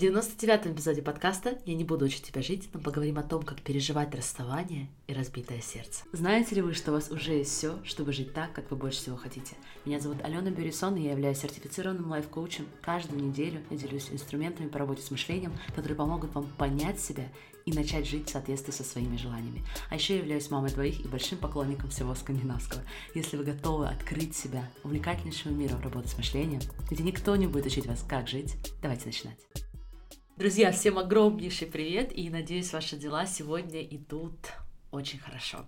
В 99-м эпизоде подкаста «Я не буду учить тебя жить», мы поговорим о том, как переживать расставание и разбитое сердце. Знаете ли вы, что у вас уже есть все, чтобы жить так, как вы больше всего хотите? Меня зовут Алена Бюрисон, и я являюсь сертифицированным лайф-коучем. Каждую неделю я делюсь инструментами по работе с мышлением, которые помогут вам понять себя и начать жить в соответствии со своими желаниями. А еще я являюсь мамой двоих и большим поклонником всего скандинавского. Если вы готовы открыть себя увлекательнейшему миру работы с мышлением, где никто не будет учить вас, как жить, давайте начинать. Друзья, всем огромнейший привет и надеюсь, ваши дела сегодня идут очень хорошо.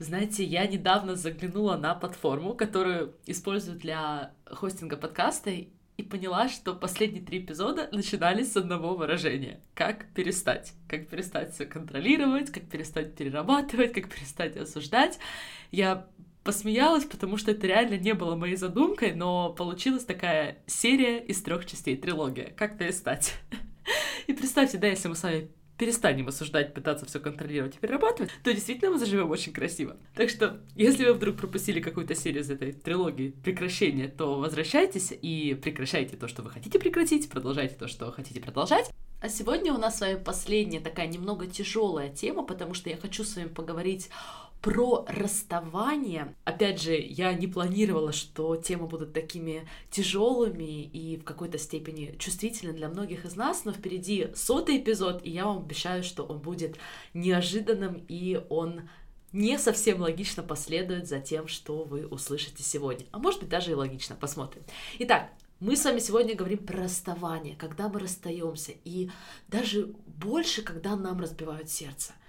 Знаете, я недавно заглянула на платформу, которую использую для хостинга подкаста, и поняла, что последние три эпизода начинались с одного выражения. Как перестать. Как перестать все контролировать, как перестать перерабатывать, как перестать осуждать. Я посмеялась, потому что это реально не было моей задумкой, но получилась такая серия из трех частей, трилогия. Как перестать. Представьте, да, если мы с вами перестанем осуждать, пытаться все контролировать и перерабатывать, то действительно мы заживем очень красиво. Так что, если вы вдруг пропустили какую-то серию из этой трилогии прекращения, то возвращайтесь и прекращайте то, что вы хотите прекратить, продолжайте то, что хотите продолжать. А сегодня у нас с вами последняя такая немного тяжелая тема, потому что я хочу с вами поговорить про расставание. Опять же, я не планировала, что темы будут такими тяжелыми и в какой-то степени чувствительны для многих из нас, но впереди сотый эпизод, и я вам обещаю, что он будет неожиданным, и он не совсем логично последует за тем, что вы услышите сегодня. А может быть даже и логично, посмотрим. Итак, мы с вами сегодня говорим про расставание, когда мы расстаемся, и даже больше, когда нам разбивают сердце –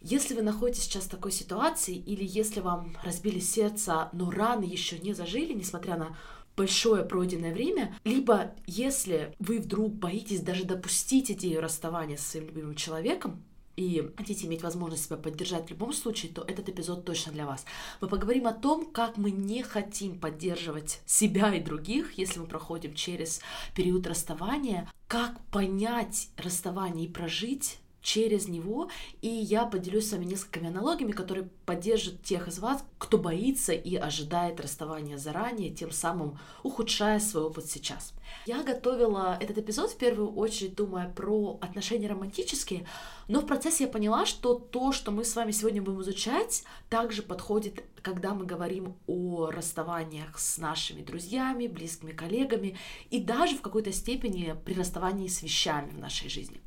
если вы находитесь сейчас в такой ситуации, или если вам разбили сердце, но раны еще не зажили, несмотря на большое пройденное время, либо если вы вдруг боитесь даже допустить идею расставания со своим любимым человеком, и хотите иметь возможность себя поддержать в любом случае, то этот эпизод точно для вас. Мы поговорим о том, как мы не хотим поддерживать себя и других, если мы проходим через период расставания, как понять расставание и прожить через него, и я поделюсь с вами несколькими аналогиями, которые поддержат тех из вас, кто боится и ожидает расставания заранее, тем самым ухудшая свой опыт сейчас. Я готовила этот эпизод в первую очередь, думая про отношения романтические, но в процессе я поняла, что то, что мы с вами сегодня будем изучать, также подходит, когда мы говорим о расставаниях с нашими друзьями, близкими коллегами и даже в какой-то степени при расставании с вещами в нашей жизни.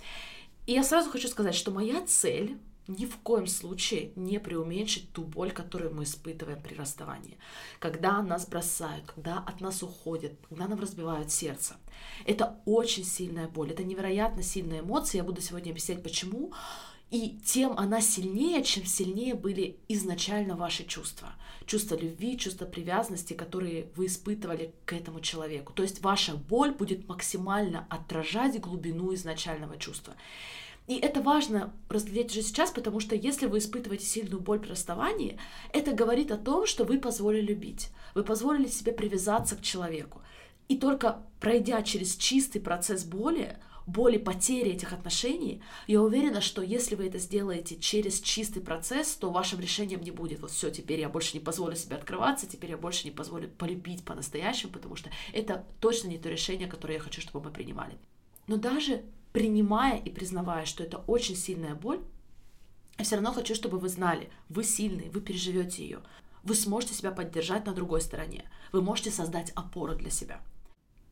И я сразу хочу сказать, что моя цель ни в коем случае не преуменьшить ту боль, которую мы испытываем при расставании. Когда нас бросают, когда от нас уходят, когда нам разбивают сердце. Это очень сильная боль, это невероятно сильная эмоция. Я буду сегодня объяснять, почему. И тем она сильнее, чем сильнее были изначально ваши чувства. Чувство любви, чувство привязанности, которые вы испытывали к этому человеку. То есть ваша боль будет максимально отражать глубину изначального чувства. И это важно разглядеть уже сейчас, потому что если вы испытываете сильную боль при расставании, это говорит о том, что вы позволили любить, вы позволили себе привязаться к человеку. И только пройдя через чистый процесс боли, боли потери этих отношений, я уверена, что если вы это сделаете через чистый процесс, то вашим решением не будет вот все, теперь я больше не позволю себе открываться, теперь я больше не позволю полюбить по-настоящему, потому что это точно не то решение, которое я хочу, чтобы мы принимали. Но даже принимая и признавая, что это очень сильная боль, я все равно хочу, чтобы вы знали, вы сильный, вы переживете ее. Вы сможете себя поддержать на другой стороне. Вы можете создать опору для себя.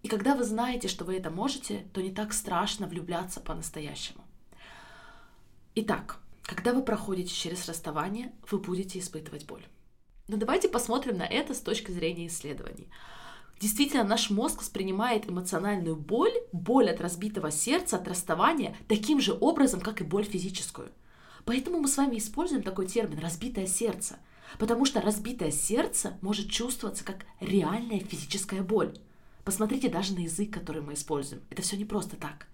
И когда вы знаете, что вы это можете, то не так страшно влюбляться по-настоящему. Итак, когда вы проходите через расставание, вы будете испытывать боль. Но давайте посмотрим на это с точки зрения исследований. Действительно, наш мозг воспринимает эмоциональную боль, боль от разбитого сердца, от расставания, таким же образом, как и боль физическую. Поэтому мы с вами используем такой термин «разбитое сердце», потому что разбитое сердце может чувствоваться как реальная физическая боль. Посмотрите даже на язык, который мы используем. Это все не просто так.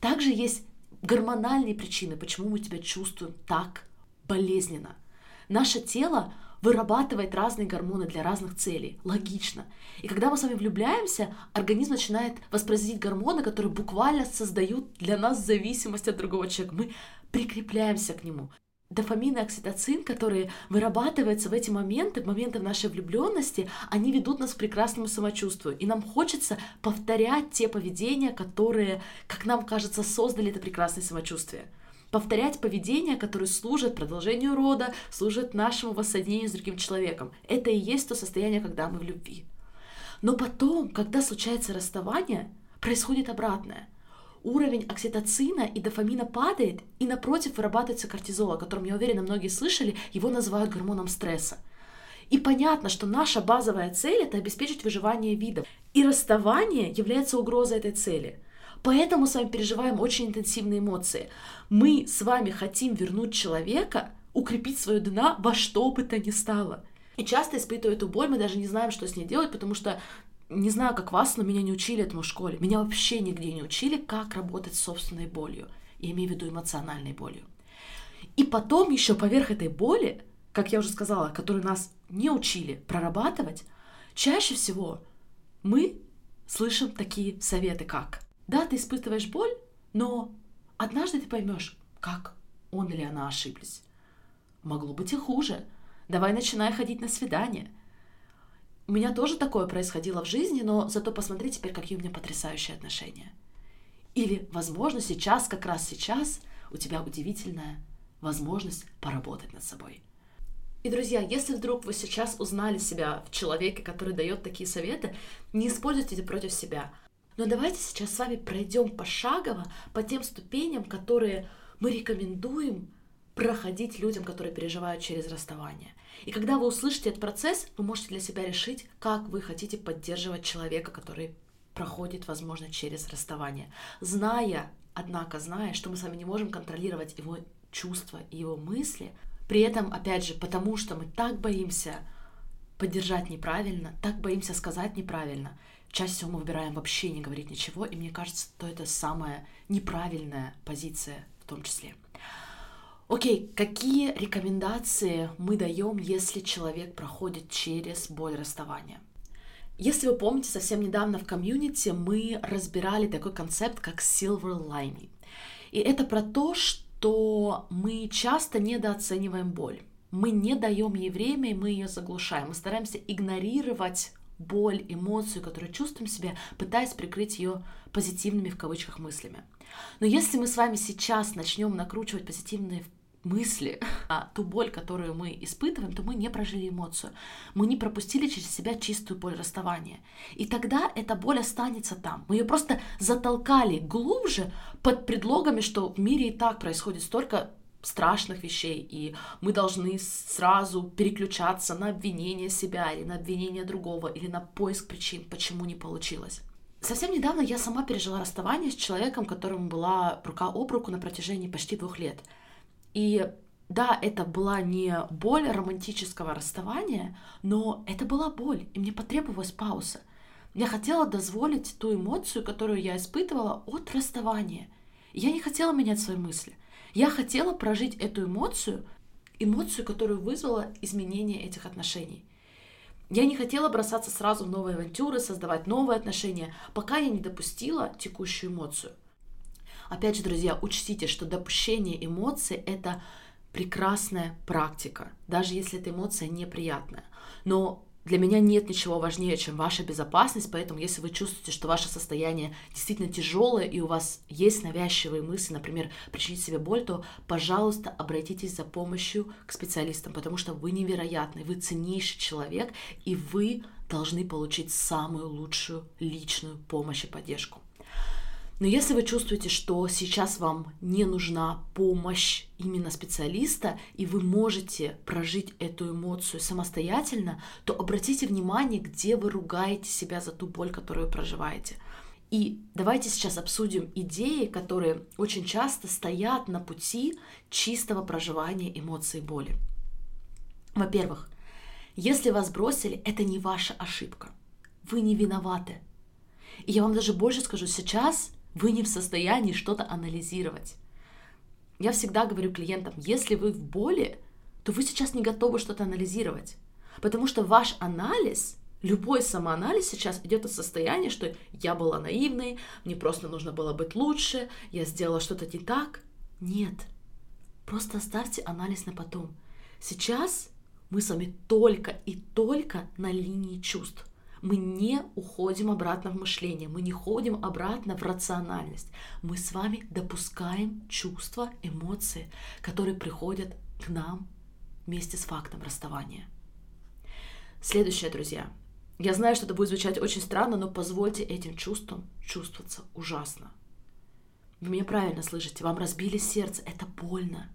Также есть гормональные причины, почему мы себя чувствуем так болезненно. Наше тело вырабатывает разные гормоны для разных целей. Логично. И когда мы с вами влюбляемся, организм начинает воспроизводить гормоны, которые буквально создают для нас зависимость от другого человека. Мы прикрепляемся к нему. Дофамин и окситоцин, которые вырабатываются в эти моменты, в моменты нашей влюбленности, они ведут нас к прекрасному самочувствию. И нам хочется повторять те поведения, которые, как нам кажется, создали это прекрасное самочувствие. Повторять поведения, которые служат продолжению рода, служат нашему воссоединению с другим человеком. Это и есть то состояние, когда мы в любви. Но потом, когда случается расставание, происходит обратное уровень окситоцина и дофамина падает, и напротив вырабатывается кортизол, о котором, я уверена, многие слышали, его называют гормоном стресса. И понятно, что наша базовая цель — это обеспечить выживание видов. И расставание является угрозой этой цели. Поэтому с вами переживаем очень интенсивные эмоции. Мы с вами хотим вернуть человека, укрепить свою дна во что бы то ни стало. И часто испытывая эту боль, мы даже не знаем, что с ней делать, потому что не знаю, как вас, но меня не учили этому в школе. Меня вообще нигде не учили, как работать с собственной болью. Я имею в виду эмоциональной болью. И потом еще поверх этой боли, как я уже сказала, которую нас не учили прорабатывать, чаще всего мы слышим такие советы, как «Да, ты испытываешь боль, но однажды ты поймешь, как он или она ошиблись. Могло быть и хуже. Давай начинай ходить на свидание. У меня тоже такое происходило в жизни, но зато посмотри теперь, какие у меня потрясающие отношения. Или, возможно, сейчас, как раз сейчас, у тебя удивительная возможность поработать над собой. И, друзья, если вдруг вы сейчас узнали себя в человеке, который дает такие советы, не используйте это против себя. Но давайте сейчас с вами пройдем пошагово по тем ступеням, которые мы рекомендуем проходить людям, которые переживают через расставание. И когда вы услышите этот процесс, вы можете для себя решить, как вы хотите поддерживать человека, который проходит, возможно, через расставание. Зная, однако, зная, что мы с вами не можем контролировать его чувства и его мысли, при этом, опять же, потому что мы так боимся поддержать неправильно, так боимся сказать неправильно, чаще всего мы выбираем вообще не говорить ничего, и мне кажется, что это самая неправильная позиция в том числе. Окей, какие рекомендации мы даем, если человек проходит через боль расставания? Если вы помните, совсем недавно в комьюнити мы разбирали такой концепт, как silver lining. И это про то, что мы часто недооцениваем боль. Мы не даем ей время, и мы ее заглушаем. Мы стараемся игнорировать боль, эмоцию, которую чувствуем в себе, пытаясь прикрыть ее позитивными в кавычках мыслями. Но если мы с вами сейчас начнем накручивать позитивные мысли, а ту боль, которую мы испытываем, то мы не прожили эмоцию. Мы не пропустили через себя чистую боль расставания. И тогда эта боль останется там. Мы ее просто затолкали глубже под предлогами, что в мире и так происходит столько страшных вещей, и мы должны сразу переключаться на обвинение себя или на обвинение другого, или на поиск причин, почему не получилось. Совсем недавно я сама пережила расставание с человеком, которому была рука об руку на протяжении почти двух лет — и да, это была не боль романтического расставания, но это была боль, и мне потребовалась пауза. Я хотела дозволить ту эмоцию, которую я испытывала от расставания. Я не хотела менять свои мысли. Я хотела прожить эту эмоцию, эмоцию, которую вызвала изменение этих отношений. Я не хотела бросаться сразу в новые авантюры, создавать новые отношения, пока я не допустила текущую эмоцию. Опять же, друзья, учтите, что допущение эмоций — это прекрасная практика, даже если эта эмоция неприятная. Но для меня нет ничего важнее, чем ваша безопасность, поэтому если вы чувствуете, что ваше состояние действительно тяжелое и у вас есть навязчивые мысли, например, причинить себе боль, то, пожалуйста, обратитесь за помощью к специалистам, потому что вы невероятный, вы ценнейший человек, и вы должны получить самую лучшую личную помощь и поддержку. Но если вы чувствуете, что сейчас вам не нужна помощь именно специалиста, и вы можете прожить эту эмоцию самостоятельно, то обратите внимание, где вы ругаете себя за ту боль, которую проживаете. И давайте сейчас обсудим идеи, которые очень часто стоят на пути чистого проживания эмоций боли. Во-первых, если вас бросили, это не ваша ошибка. Вы не виноваты. И я вам даже больше скажу, сейчас вы не в состоянии что-то анализировать. Я всегда говорю клиентам, если вы в боли, то вы сейчас не готовы что-то анализировать. Потому что ваш анализ, любой самоанализ сейчас идет от состояния, что я была наивной, мне просто нужно было быть лучше, я сделала что-то не так. Нет. Просто оставьте анализ на потом. Сейчас мы с вами только и только на линии чувств. Мы не уходим обратно в мышление, мы не ходим обратно в рациональность. Мы с вами допускаем чувства, эмоции, которые приходят к нам вместе с фактом расставания. Следующее, друзья. Я знаю, что это будет звучать очень странно, но позвольте этим чувствам чувствоваться ужасно. Вы меня правильно слышите, вам разбили сердце, это больно.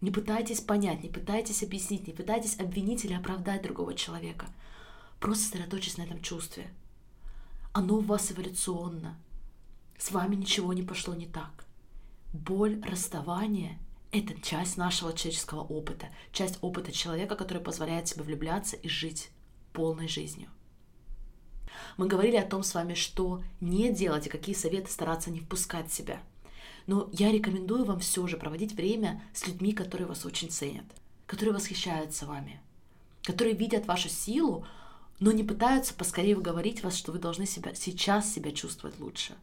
Не пытайтесь понять, не пытайтесь объяснить, не пытайтесь обвинить или оправдать другого человека – Просто сосредоточьтесь на этом чувстве. Оно у вас эволюционно. С вами ничего не пошло не так. Боль расставания — это часть нашего человеческого опыта, часть опыта человека, который позволяет себе влюбляться и жить полной жизнью. Мы говорили о том с вами, что не делать и какие советы стараться не впускать в себя. Но я рекомендую вам все же проводить время с людьми, которые вас очень ценят, которые восхищаются вами, которые видят вашу силу, но не пытаются поскорее уговорить вас, что вы должны себя, сейчас себя чувствовать лучше.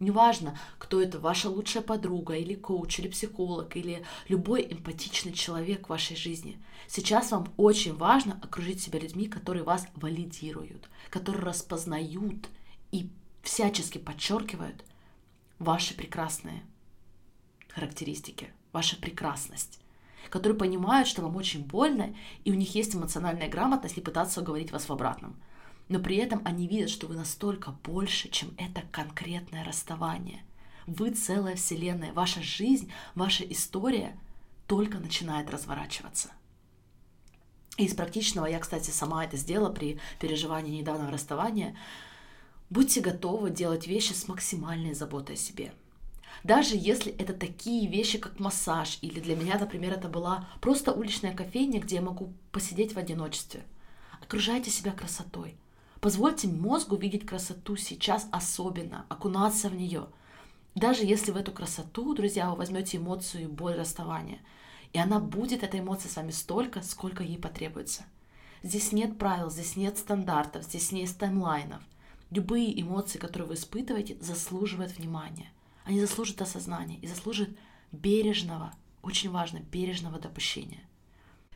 Неважно, кто это, ваша лучшая подруга, или коуч, или психолог, или любой эмпатичный человек в вашей жизни. Сейчас вам очень важно окружить себя людьми, которые вас валидируют, которые распознают и всячески подчеркивают ваши прекрасные характеристики, ваша прекрасность которые понимают, что вам очень больно, и у них есть эмоциональная грамотность и пытаться уговорить вас в обратном. Но при этом они видят, что вы настолько больше, чем это конкретное расставание. Вы целая вселенная, ваша жизнь, ваша история только начинает разворачиваться. И из практичного, я, кстати, сама это сделала при переживании недавнего расставания, будьте готовы делать вещи с максимальной заботой о себе – даже если это такие вещи, как массаж, или для меня, например, это была просто уличная кофейня, где я могу посидеть в одиночестве. Окружайте себя красотой. Позвольте мозгу видеть красоту сейчас особенно, окунаться в нее. Даже если в эту красоту, друзья, вы возьмете эмоцию и боль расставания, и она будет, эта эмоция с вами столько, сколько ей потребуется. Здесь нет правил, здесь нет стандартов, здесь нет таймлайнов. Любые эмоции, которые вы испытываете, заслуживают внимания – они заслужат осознания и заслужат бережного, очень важно, бережного допущения.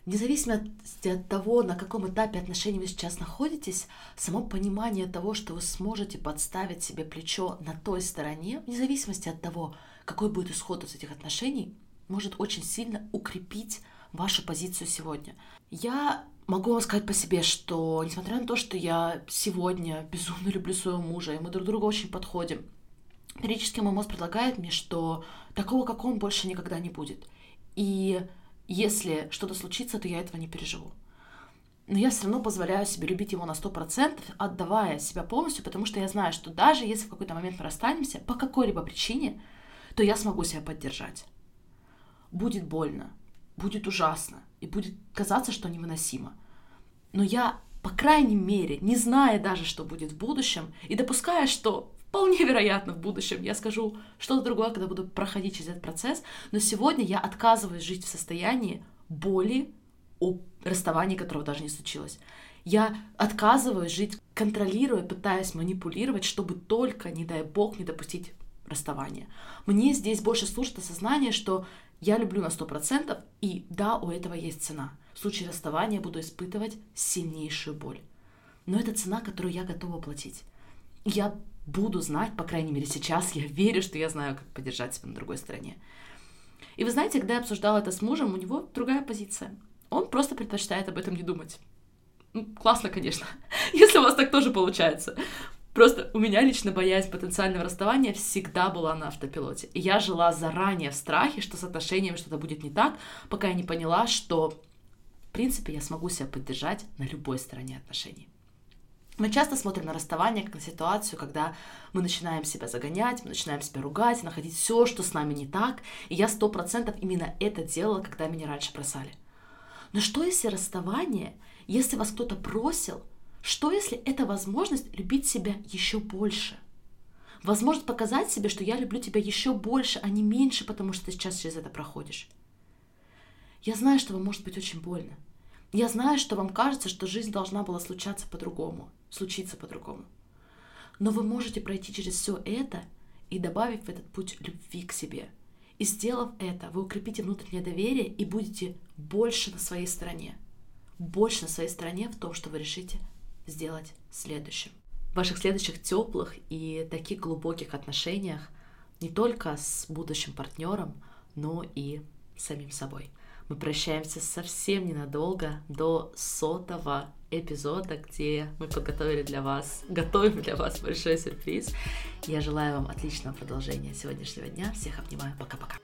Независимо от того, на каком этапе отношений вы сейчас находитесь, само понимание того, что вы сможете подставить себе плечо на той стороне, вне зависимости от того, какой будет исход из этих отношений, может очень сильно укрепить вашу позицию сегодня. Я могу вам сказать по себе, что несмотря на то, что я сегодня безумно люблю своего мужа, и мы друг другу очень подходим, периодически мой мозг предлагает мне, что такого, как он, больше никогда не будет. И если что-то случится, то я этого не переживу. Но я все равно позволяю себе любить его на 100%, отдавая себя полностью, потому что я знаю, что даже если в какой-то момент мы расстанемся, по какой-либо причине, то я смогу себя поддержать. Будет больно, будет ужасно, и будет казаться, что невыносимо. Но я, по крайней мере, не зная даже, что будет в будущем, и допуская, что Вполне вероятно, в будущем я скажу что-то другое, когда буду проходить через этот процесс, но сегодня я отказываюсь жить в состоянии боли о расставании, которого даже не случилось. Я отказываюсь жить, контролируя, пытаясь манипулировать, чтобы только, не дай бог, не допустить расставания. Мне здесь больше служит осознание, что я люблю на 100%, и да, у этого есть цена. В случае расставания буду испытывать сильнейшую боль. Но это цена, которую я готова платить. Я буду знать, по крайней мере сейчас, я верю, что я знаю, как поддержать себя на другой стороне. И вы знаете, когда я обсуждала это с мужем, у него другая позиция. Он просто предпочитает об этом не думать. Ну, классно, конечно, если у вас так тоже получается. Просто у меня лично боязнь потенциального расставания всегда была на автопилоте. И я жила заранее в страхе, что с отношениями что-то будет не так, пока я не поняла, что, в принципе, я смогу себя поддержать на любой стороне отношений. Мы часто смотрим на расставание как на ситуацию, когда мы начинаем себя загонять, мы начинаем себя ругать, находить все, что с нами не так. И я сто процентов именно это делала, когда меня раньше бросали. Но что если расставание, если вас кто-то бросил, что если это возможность любить себя еще больше? Возможность показать себе, что я люблю тебя еще больше, а не меньше, потому что ты сейчас через это проходишь. Я знаю, что вам может быть очень больно. Я знаю, что вам кажется, что жизнь должна была случаться по-другому случиться по-другому. Но вы можете пройти через все это и добавив в этот путь любви к себе. И сделав это, вы укрепите внутреннее доверие и будете больше на своей стороне. Больше на своей стороне в том, что вы решите сделать следующим. В ваших следующих теплых и таких глубоких отношениях не только с будущим партнером, но и самим собой. Мы прощаемся совсем ненадолго до сотого эпизода, где мы подготовили для вас, готовим для вас большой сюрприз. Я желаю вам отличного продолжения сегодняшнего дня. Всех обнимаю. Пока-пока.